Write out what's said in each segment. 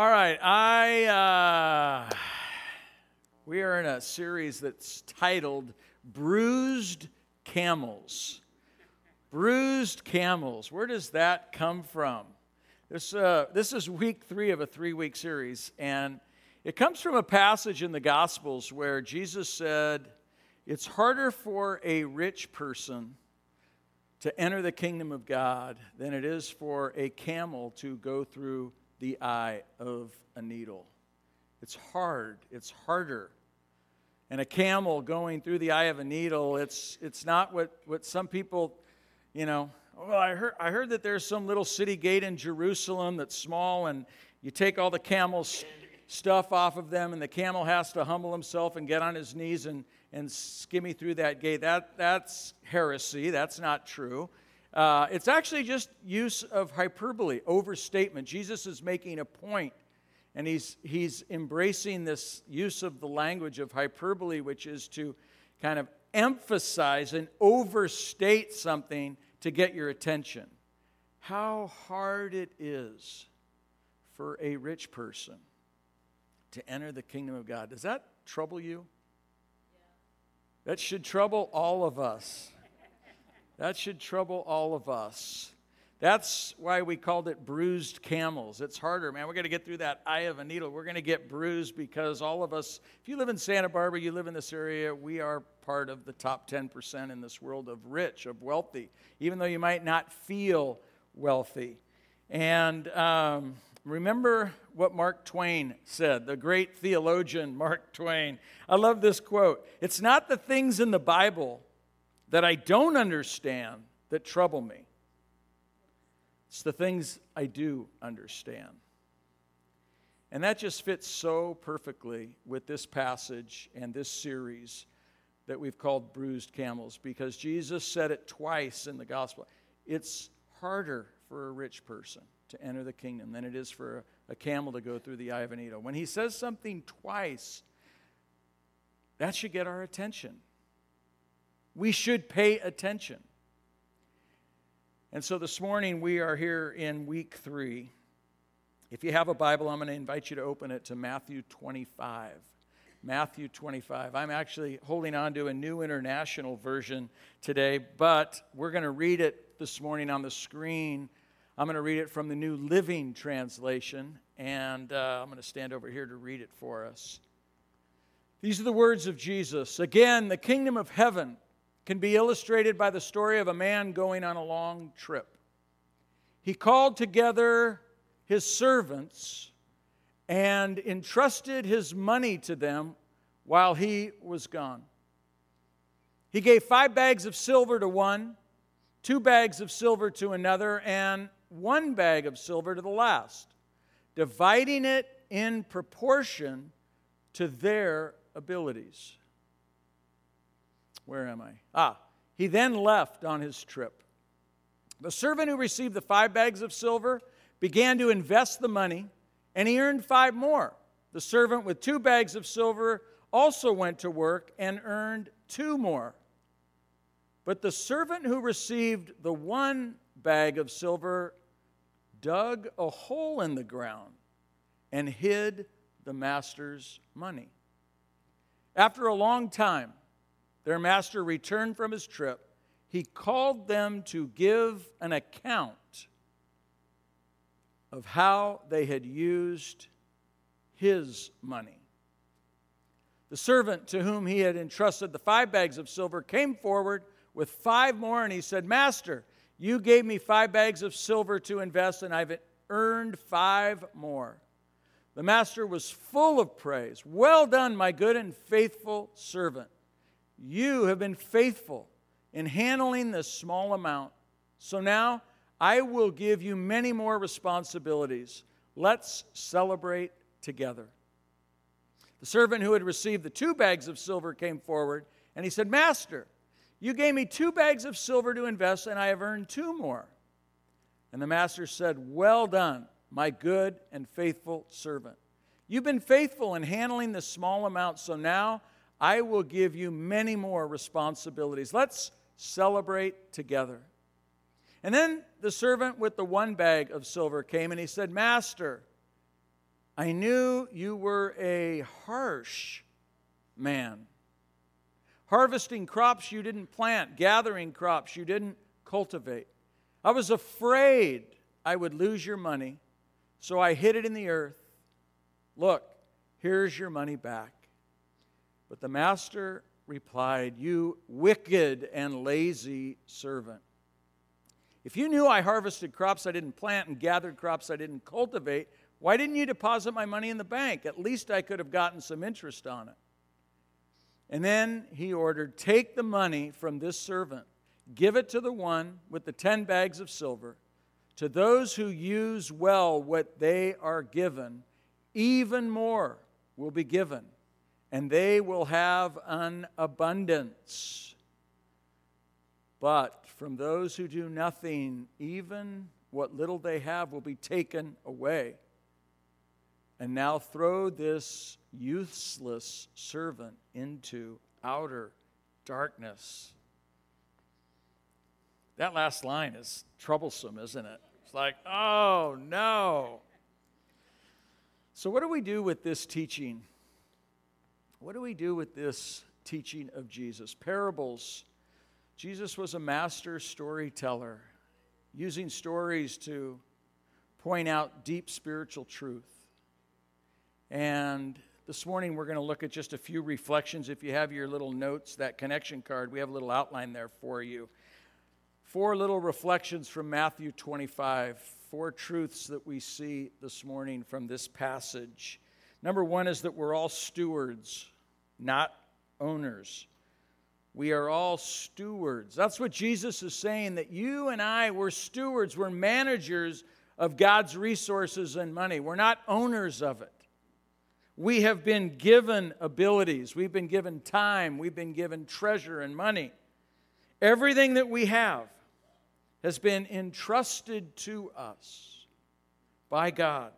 All right, I uh, we are in a series that's titled "Bruised Camels." Bruised camels. Where does that come from? This uh, this is week three of a three-week series, and it comes from a passage in the Gospels where Jesus said, "It's harder for a rich person." To enter the kingdom of God than it is for a camel to go through the eye of a needle. It's hard, it's harder. And a camel going through the eye of a needle, it's, it's not what, what some people, you know, well, I heard, I heard that there's some little city gate in Jerusalem that's small, and you take all the camel's stuff off of them, and the camel has to humble himself and get on his knees and, and skimmy through that gate. That, that's heresy. That's not true. Uh, it's actually just use of hyperbole, overstatement. Jesus is making a point, and he's, he's embracing this use of the language of hyperbole, which is to kind of emphasize and overstate something to get your attention. How hard it is for a rich person to enter the kingdom of God. Does that trouble you? That should trouble all of us. That should trouble all of us. That's why we called it bruised camels. It's harder, man. We're going to get through that eye of a needle. We're going to get bruised because all of us, if you live in Santa Barbara, you live in this area, we are part of the top 10% in this world of rich, of wealthy, even though you might not feel wealthy. And um, remember what Mark Twain said, the great theologian Mark Twain. I love this quote It's not the things in the Bible that I don't understand that trouble me. It's the things I do understand. And that just fits so perfectly with this passage and this series that we've called Bruised Camels because Jesus said it twice in the gospel. It's harder for a rich person to enter the kingdom than it is for a, camel to go through the eye of a needle. When he says something twice, that should get our attention we should pay attention. And so this morning we are here in week three. If you have a Bible, I'm going to invite you to open it to Matthew 25. Matthew 25. I'm actually holding on to a new international version today, but we're going to read it this morning on the screen. I'm going to read it from the New Living Translation, and uh, I'm going to stand over here to read it for us. These are the words of Jesus. Again, the kingdom of heaven can be illustrated by the story of a man going on a long trip. He called together his servants and entrusted his money to them while he was gone. He gave five bags of silver to one, two bags of silver to another, and one bag of silver to the last, dividing it in proportion to their abilities. Where am I? Ah, he then left on his trip. The servant who received the five bags of silver began to invest the money, and he earned five more. The servant with two bags of silver also went to work and earned two more. But the servant who received the one bag of silver dug a hole in the ground and hid the master's money. After a long time, their master returned from his trip. He called them to give an account of how they had used his money. The servant to whom he had entrusted the five bags of silver came forward with five more, and he said, Master, you gave me five bags of silver to invest, and I've earned five more. The master was full of praise. Well done, my good and faithful servant. You have been faithful in handling this small amount. So now I will give you many more responsibilities. Let's celebrate together. The servant who had received the two bags of silver came forward and he said, Master, you gave me two bags of silver to invest, and I have earned two more. And the master said, Well done, my good and faithful servant. You've been faithful in handling the small amount, so now I will give you many more responsibilities. Let's celebrate together. And then the servant with the one bag of silver came and he said, Master, I knew you were a harsh man, harvesting crops you didn't plant, gathering crops you didn't cultivate. I was afraid I would lose your money, so I hid it in the earth. Look, here's your money back. But the master replied, You wicked and lazy servant. If you knew I harvested crops I didn't plant and gathered crops I didn't cultivate, why didn't you deposit my money in the bank? At least I could have gotten some interest on it. And then he ordered, Take the money from this servant, give it to the one with the ten bags of silver. To those who use well what they are given, even more will be given and they will have an abundance. But from those who do nothing, even what little they have will be taken away. And now throw this useless servant into outer darkness. That last line is troublesome, isn't it? It's like, oh no. So, what do we do with this teaching? What do we do with this teaching of Jesus? Parables. Jesus was a master storyteller, using stories to point out deep spiritual truth. And this morning we're going to look at just a few reflections. If you have your little notes, that connection card, we have a little outline there for you. Four little reflections from Matthew 25, four truths that we see this morning from this passage. Number one is that we're all stewards, not owners. We are all stewards. That's what Jesus is saying that you and I, we're stewards, we're managers of God's resources and money. We're not owners of it. We have been given abilities, we've been given time, we've been given treasure and money. Everything that we have has been entrusted to us by God.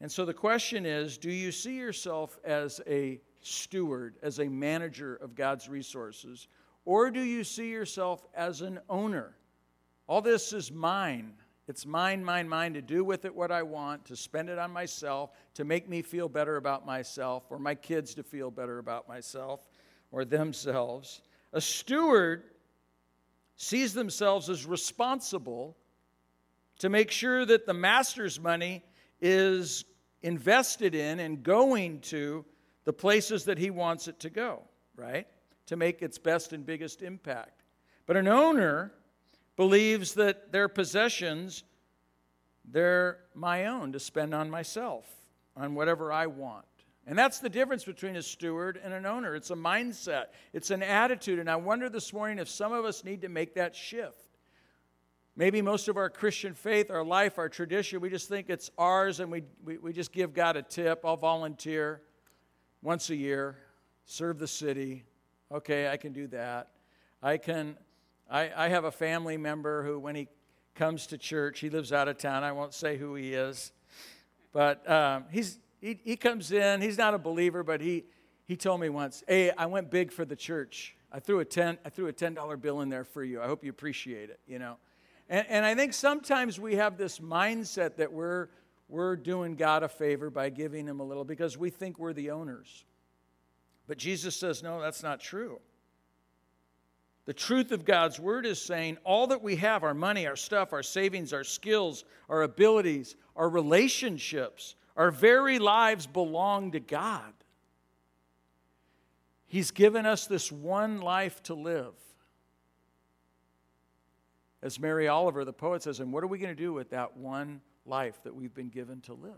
And so the question is do you see yourself as a steward, as a manager of God's resources? Or do you see yourself as an owner? All this is mine. It's mine, mine, mine to do with it what I want, to spend it on myself, to make me feel better about myself, or my kids to feel better about myself or themselves. A steward sees themselves as responsible to make sure that the master's money is invested in and going to the places that he wants it to go, right? To make its best and biggest impact. But an owner believes that their possessions, they're my own to spend on myself, on whatever I want. And that's the difference between a steward and an owner. It's a mindset, it's an attitude. And I wonder this morning if some of us need to make that shift. Maybe most of our Christian faith, our life, our tradition, we just think it's ours and we, we, we just give God a tip. I'll volunteer once a year, serve the city. Okay, I can do that. I can, I, I have a family member who, when he comes to church, he lives out of town. I won't say who he is, but um, he's, he, he comes in. He's not a believer, but he, he told me once, hey, I went big for the church. I threw a 10, I threw a $10 bill in there for you. I hope you appreciate it, you know. And, and I think sometimes we have this mindset that we're, we're doing God a favor by giving him a little because we think we're the owners. But Jesus says, no, that's not true. The truth of God's word is saying all that we have our money, our stuff, our savings, our skills, our abilities, our relationships, our very lives belong to God. He's given us this one life to live. As Mary Oliver, the poet, says, and what are we going to do with that one life that we've been given to live?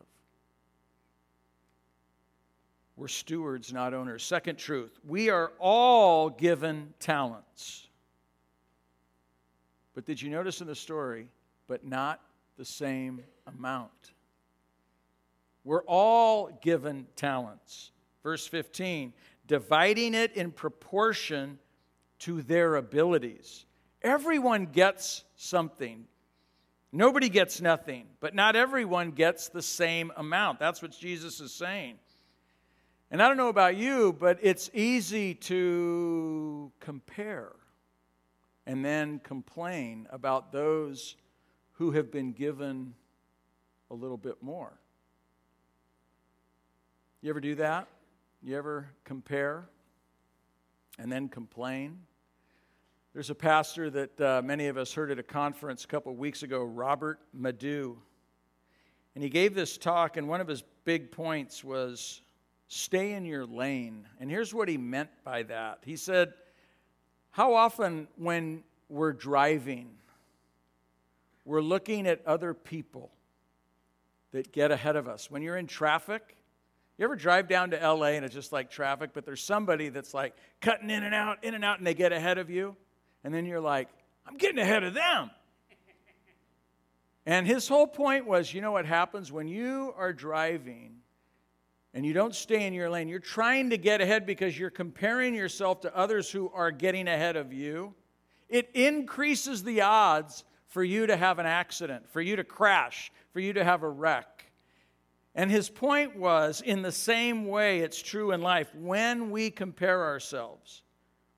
We're stewards, not owners. Second truth we are all given talents. But did you notice in the story, but not the same amount? We're all given talents. Verse 15, dividing it in proportion to their abilities. Everyone gets something. Nobody gets nothing, but not everyone gets the same amount. That's what Jesus is saying. And I don't know about you, but it's easy to compare and then complain about those who have been given a little bit more. You ever do that? You ever compare and then complain? There's a pastor that uh, many of us heard at a conference a couple of weeks ago, Robert Madu. And he gave this talk, and one of his big points was stay in your lane. And here's what he meant by that. He said, How often when we're driving, we're looking at other people that get ahead of us. When you're in traffic, you ever drive down to LA and it's just like traffic, but there's somebody that's like cutting in and out, in and out, and they get ahead of you? And then you're like, I'm getting ahead of them. And his whole point was you know what happens when you are driving and you don't stay in your lane? You're trying to get ahead because you're comparing yourself to others who are getting ahead of you. It increases the odds for you to have an accident, for you to crash, for you to have a wreck. And his point was in the same way it's true in life. When we compare ourselves,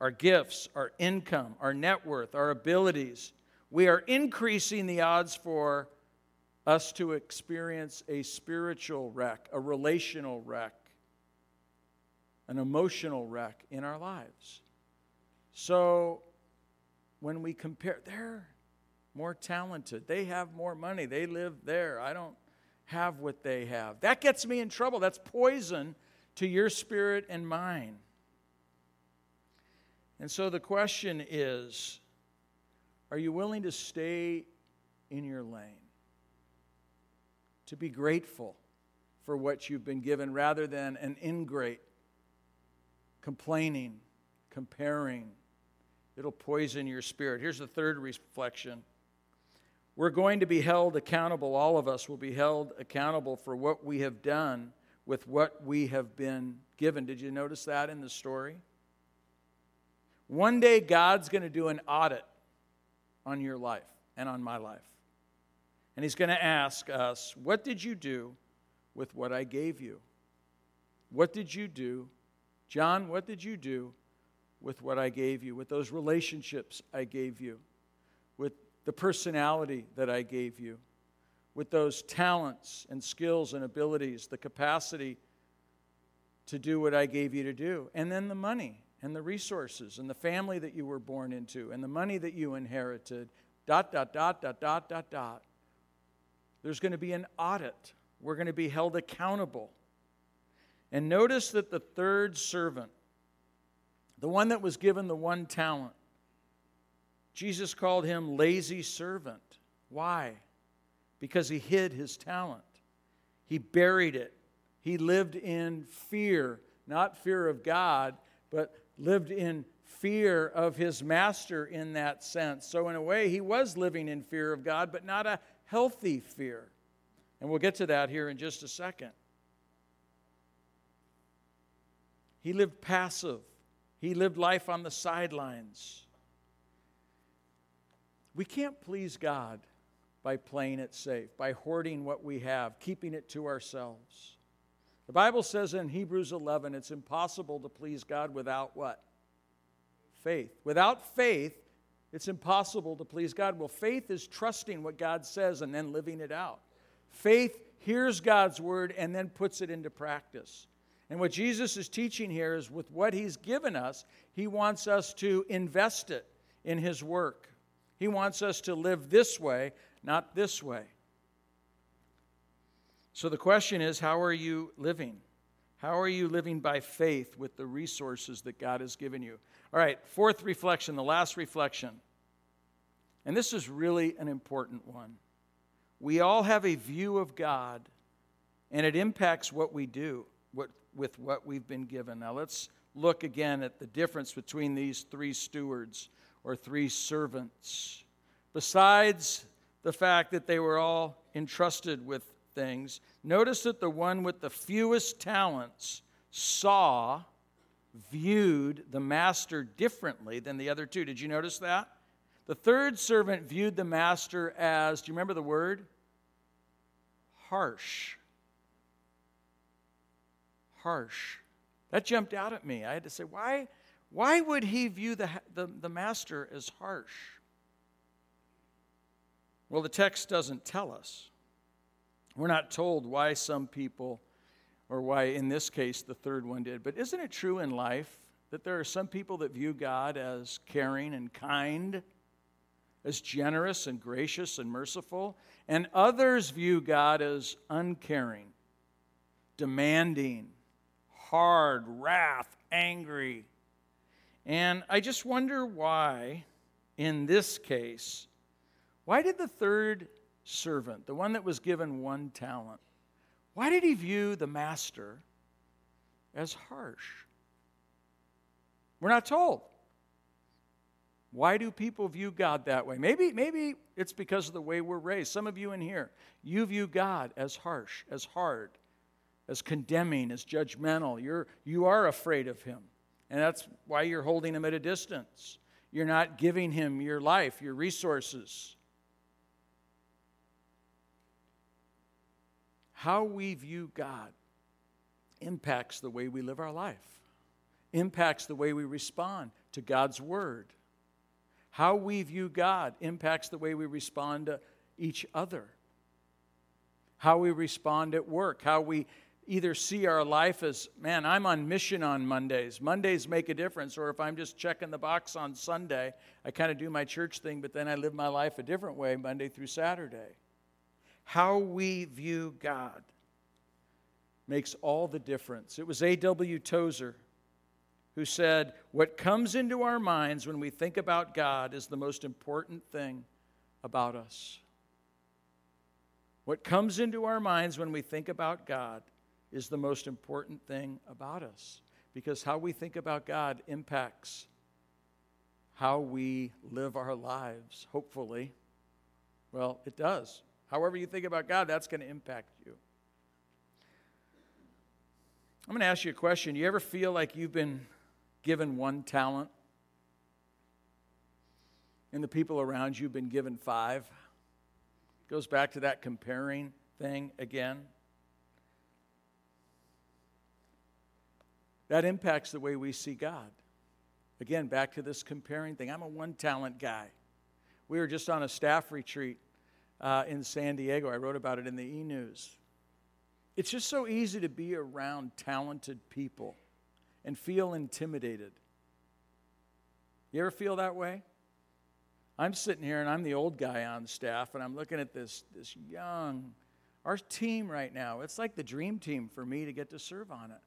our gifts, our income, our net worth, our abilities, we are increasing the odds for us to experience a spiritual wreck, a relational wreck, an emotional wreck in our lives. So when we compare, they're more talented, they have more money, they live there. I don't have what they have. That gets me in trouble. That's poison to your spirit and mine. And so the question is are you willing to stay in your lane? To be grateful for what you've been given rather than an ingrate, complaining, comparing. It'll poison your spirit. Here's the third reflection. We're going to be held accountable, all of us will be held accountable for what we have done with what we have been given. Did you notice that in the story? One day, God's going to do an audit on your life and on my life. And He's going to ask us, What did you do with what I gave you? What did you do? John, what did you do with what I gave you, with those relationships I gave you, with the personality that I gave you, with those talents and skills and abilities, the capacity to do what I gave you to do, and then the money and the resources and the family that you were born into and the money that you inherited. Dot, dot, dot, dot, dot, dot, dot. There's going to be an audit. We're going to be held accountable. And notice that the third servant, the one that was given the one talent, Jesus called him lazy servant. Why? Because he hid his talent, he buried it. He lived in fear, not fear of God, but lived in fear of his master in that sense. So, in a way, he was living in fear of God, but not a healthy fear. And we'll get to that here in just a second. He lived passive, he lived life on the sidelines. We can't please God by playing it safe, by hoarding what we have, keeping it to ourselves. The Bible says in Hebrews 11 it's impossible to please God without what? Faith. Without faith, it's impossible to please God. Well, faith is trusting what God says and then living it out. Faith hears God's word and then puts it into practice. And what Jesus is teaching here is with what he's given us, he wants us to invest it in his work. He wants us to live this way, not this way. So the question is how are you living? How are you living by faith with the resources that God has given you? All right, fourth reflection, the last reflection. And this is really an important one. We all have a view of God, and it impacts what we do what, with what we've been given. Now, let's look again at the difference between these three stewards or three servants. besides the fact that they were all entrusted with things, notice that the one with the fewest talents saw, viewed the master differently than the other two. Did you notice that? The third servant viewed the master as, do you remember the word? Harsh. Harsh. That jumped out at me. I had to say, why, why would he view the, the, the master as harsh? Well, the text doesn't tell us. We're not told why some people, or why in this case the third one did. But isn't it true in life that there are some people that view God as caring and kind, as generous and gracious and merciful, and others view God as uncaring, demanding, hard, wrath, angry. And I just wonder why, in this case, why did the third servant, the one that was given one talent, why did he view the master as harsh? We're not told. Why do people view God that way? Maybe, maybe it's because of the way we're raised. Some of you in here, you view God as harsh, as hard, as condemning, as judgmental. You're, you are afraid of him. And that's why you're holding him at a distance. You're not giving him your life, your resources. How we view God impacts the way we live our life, impacts the way we respond to God's word. How we view God impacts the way we respond to each other. How we respond at work, how we either see our life as, man, I'm on mission on Mondays. Mondays make a difference. Or if I'm just checking the box on Sunday, I kind of do my church thing, but then I live my life a different way Monday through Saturday. How we view God makes all the difference. It was A.W. Tozer who said, What comes into our minds when we think about God is the most important thing about us. What comes into our minds when we think about God is the most important thing about us because how we think about God impacts how we live our lives, hopefully. Well, it does. However, you think about God, that's going to impact you. I'm going to ask you a question. You ever feel like you've been given one talent and the people around you have been given five? It Goes back to that comparing thing again. That impacts the way we see God. Again, back to this comparing thing. I'm a one talent guy. We were just on a staff retreat uh, in San Diego. I wrote about it in the e News. It's just so easy to be around talented people and feel intimidated. You ever feel that way? I'm sitting here and I'm the old guy on staff, and I'm looking at this, this young, our team right now. It's like the dream team for me to get to serve on it.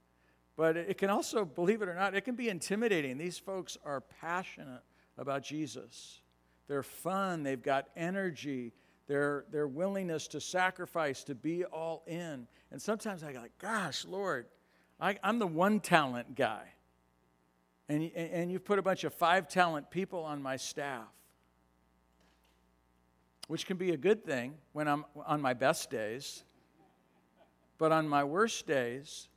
But it can also, believe it or not, it can be intimidating. These folks are passionate about Jesus. They're fun, they've got energy, their, their willingness to sacrifice, to be all in. And sometimes I go, like, gosh, Lord, I, I'm the one talent guy. And, and you've put a bunch of five talent people on my staff, which can be a good thing when I'm on my best days. But on my worst days,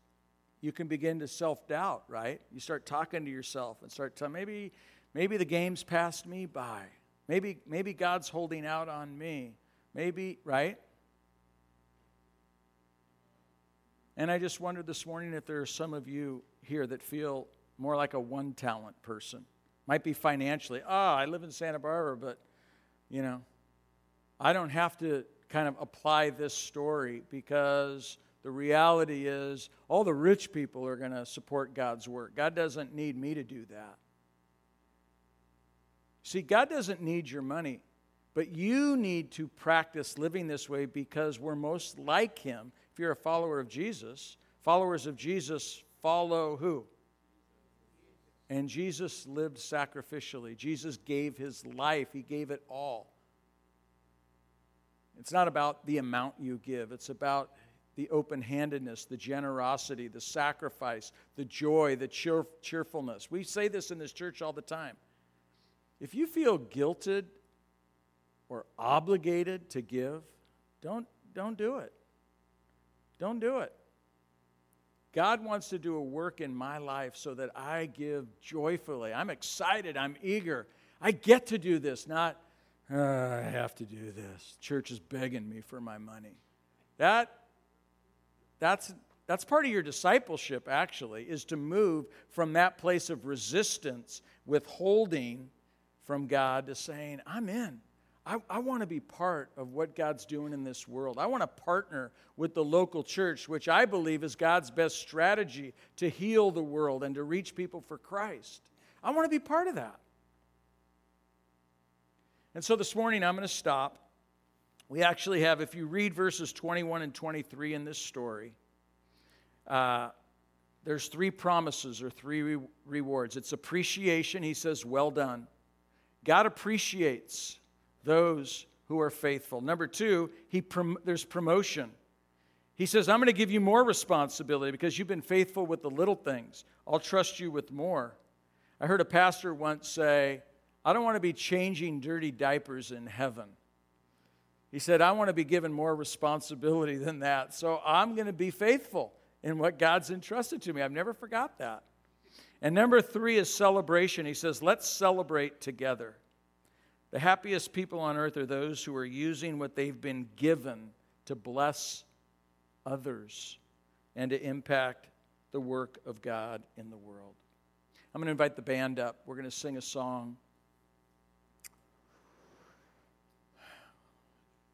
you can begin to self doubt, right? You start talking to yourself and start telling maybe, maybe the game's passed me by. Maybe, maybe God's holding out on me. Maybe, right? And I just wondered this morning if there are some of you here that feel more like a one talent person. Might be financially. Oh, I live in Santa Barbara, but, you know, I don't have to kind of apply this story because the reality is all the rich people are going to support God's work. God doesn't need me to do that. See, God doesn't need your money, but you need to practice living this way because we're most like Him. If you're a follower of Jesus, followers of Jesus follow who? And Jesus lived sacrificially. Jesus gave his life, he gave it all. It's not about the amount you give, it's about the open handedness, the generosity, the sacrifice, the joy, the cheer- cheerfulness. We say this in this church all the time. If you feel guilted or obligated to give, don't, don't do it. Don't do it. God wants to do a work in my life so that I give joyfully. I'm excited. I'm eager. I get to do this, not, uh, I have to do this. Church is begging me for my money. That, that's, that's part of your discipleship, actually, is to move from that place of resistance, withholding from God, to saying, I'm in. I, I want to be part of what God's doing in this world. I want to partner with the local church, which I believe is God's best strategy to heal the world and to reach people for Christ. I want to be part of that. And so this morning I'm going to stop. We actually have, if you read verses 21 and 23 in this story, uh, there's three promises or three re- rewards. It's appreciation. He says, Well done. God appreciates those who are faithful. Number two, he prom- there's promotion. He says, I'm going to give you more responsibility because you've been faithful with the little things. I'll trust you with more. I heard a pastor once say, I don't want to be changing dirty diapers in heaven. He said, I want to be given more responsibility than that. So I'm going to be faithful in what God's entrusted to me. I've never forgot that. And number three is celebration. He says, let's celebrate together. The happiest people on earth are those who are using what they've been given to bless others and to impact the work of God in the world. I'm going to invite the band up. We're going to sing a song.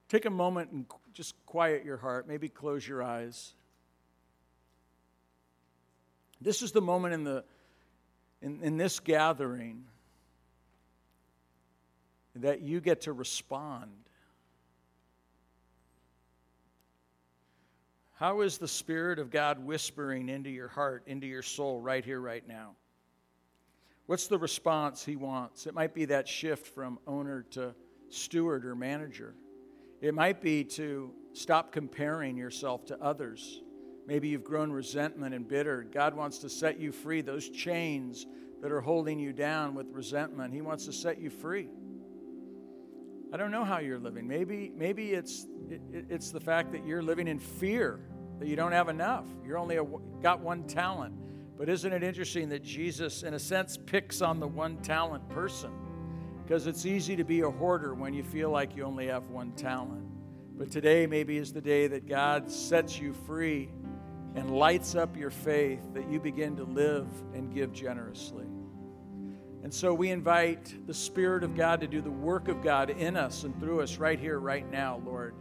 Take a moment and just quiet your heart. Maybe close your eyes. This is the moment in, the, in, in this gathering that you get to respond. How is the Spirit of God whispering into your heart, into your soul, right here, right now? What's the response He wants? It might be that shift from owner to steward or manager. It might be to stop comparing yourself to others. Maybe you've grown resentment and bitter. God wants to set you free. Those chains that are holding you down with resentment, He wants to set you free. I don't know how you're living. Maybe, maybe it's, it, it's the fact that you're living in fear that you don't have enough. You're only a, got one talent. But isn't it interesting that Jesus, in a sense, picks on the one talent person? Because it's easy to be a hoarder when you feel like you only have one talent. But today, maybe, is the day that God sets you free and lights up your faith that you begin to live and give generously. And so we invite the Spirit of God to do the work of God in us and through us right here, right now, Lord.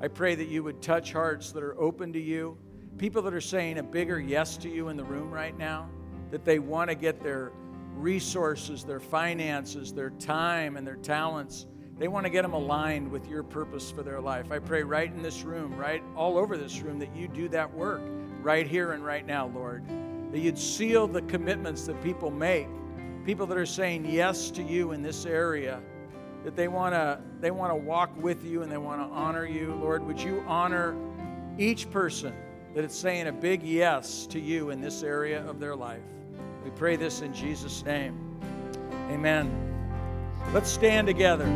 I pray that you would touch hearts that are open to you, people that are saying a bigger yes to you in the room right now, that they want to get their resources, their finances, their time, and their talents. They want to get them aligned with your purpose for their life. I pray right in this room, right all over this room, that you do that work right here and right now, Lord. That you'd seal the commitments that people make. People that are saying yes to you in this area that they want to they want to walk with you and they want to honor you. Lord would you honor each person that is saying a big yes to you in this area of their life? We pray this in jesus name. Amen. Let's stand together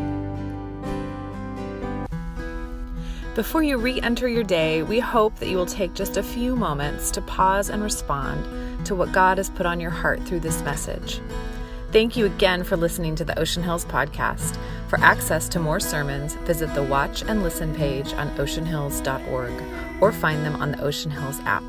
Before you re enter your day, we hope that you will take just a few moments to pause and respond to what God has put on your heart through this message. Thank you again for listening to the Ocean Hills podcast. For access to more sermons, visit the Watch and Listen page on oceanhills.org or find them on the Ocean Hills app.